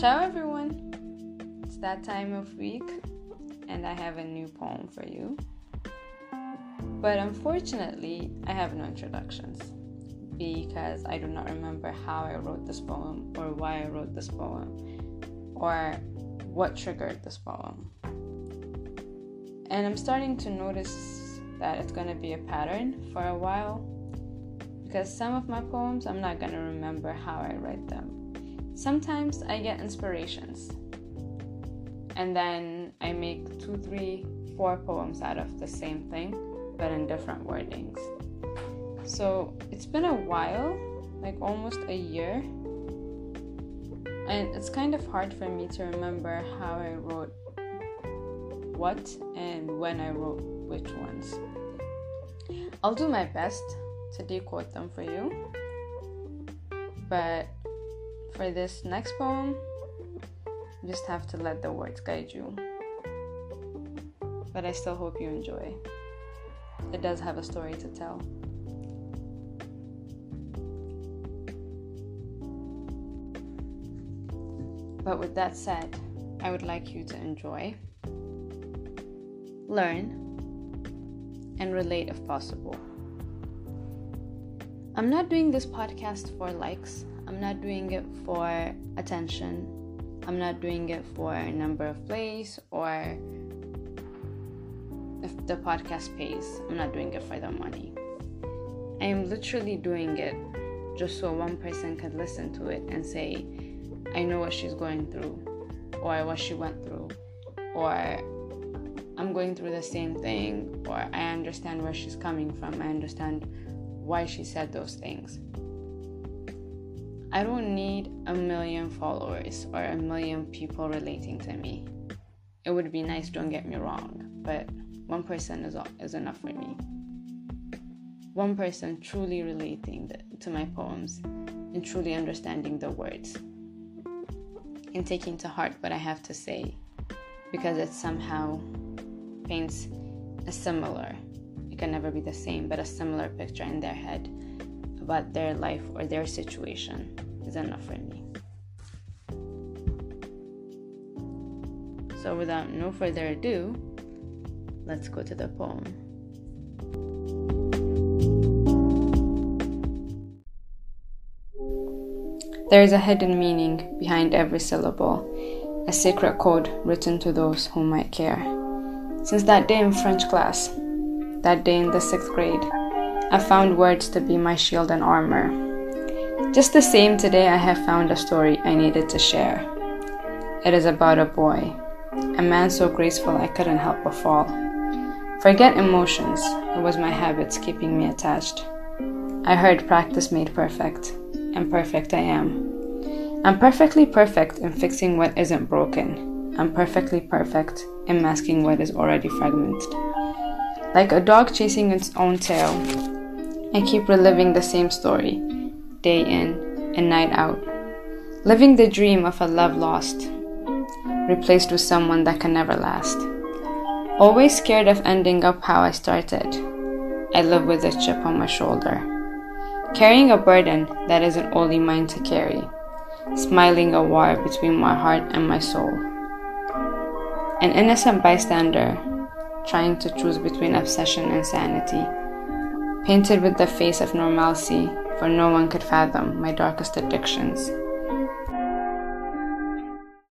Ciao, everyone! It's that time of week, and I have a new poem for you. But unfortunately, I have no introductions because I do not remember how I wrote this poem or why I wrote this poem or what triggered this poem. And I'm starting to notice that it's going to be a pattern for a while because some of my poems I'm not going to remember how I write them. Sometimes I get inspirations and then I make two, three, four poems out of the same thing but in different wordings. So it's been a while, like almost a year, and it's kind of hard for me to remember how I wrote what and when I wrote which ones. I'll do my best to decode them for you, but for this next poem, you just have to let the words guide you. But I still hope you enjoy. It does have a story to tell. But with that said, I would like you to enjoy, learn, and relate if possible. I'm not doing this podcast for likes. I'm not doing it for attention. I'm not doing it for number of plays or if the podcast pays. I'm not doing it for the money. I am literally doing it just so one person could listen to it and say, I know what she's going through, or what she went through, or I'm going through the same thing, or I understand where she's coming from. I understand why she said those things. I don't need a million followers or a million people relating to me. It would be nice, don't get me wrong, but one person is, is enough for me. One person truly relating the, to my poems and truly understanding the words and taking to heart what I have to say because it somehow paints a similar, it can never be the same, but a similar picture in their head about their life or their situation is enough for me. So, without no further ado, let's go to the poem. There is a hidden meaning behind every syllable, a secret code written to those who might care. Since that day in French class, that day in the sixth grade, I found words to be my shield and armor. Just the same, today I have found a story I needed to share. It is about a boy, a man so graceful I couldn't help but fall. Forget emotions, it was my habits keeping me attached. I heard practice made perfect, and perfect I am. I'm perfectly perfect in fixing what isn't broken. I'm perfectly perfect in masking what is already fragmented. Like a dog chasing its own tail, I keep reliving the same story, day in and night out. Living the dream of a love lost, replaced with someone that can never last. Always scared of ending up how I started. I live with a chip on my shoulder. Carrying a burden that isn't only mine to carry. Smiling a war between my heart and my soul. An innocent bystander, trying to choose between obsession and sanity. Painted with the face of normalcy, for no one could fathom my darkest addictions.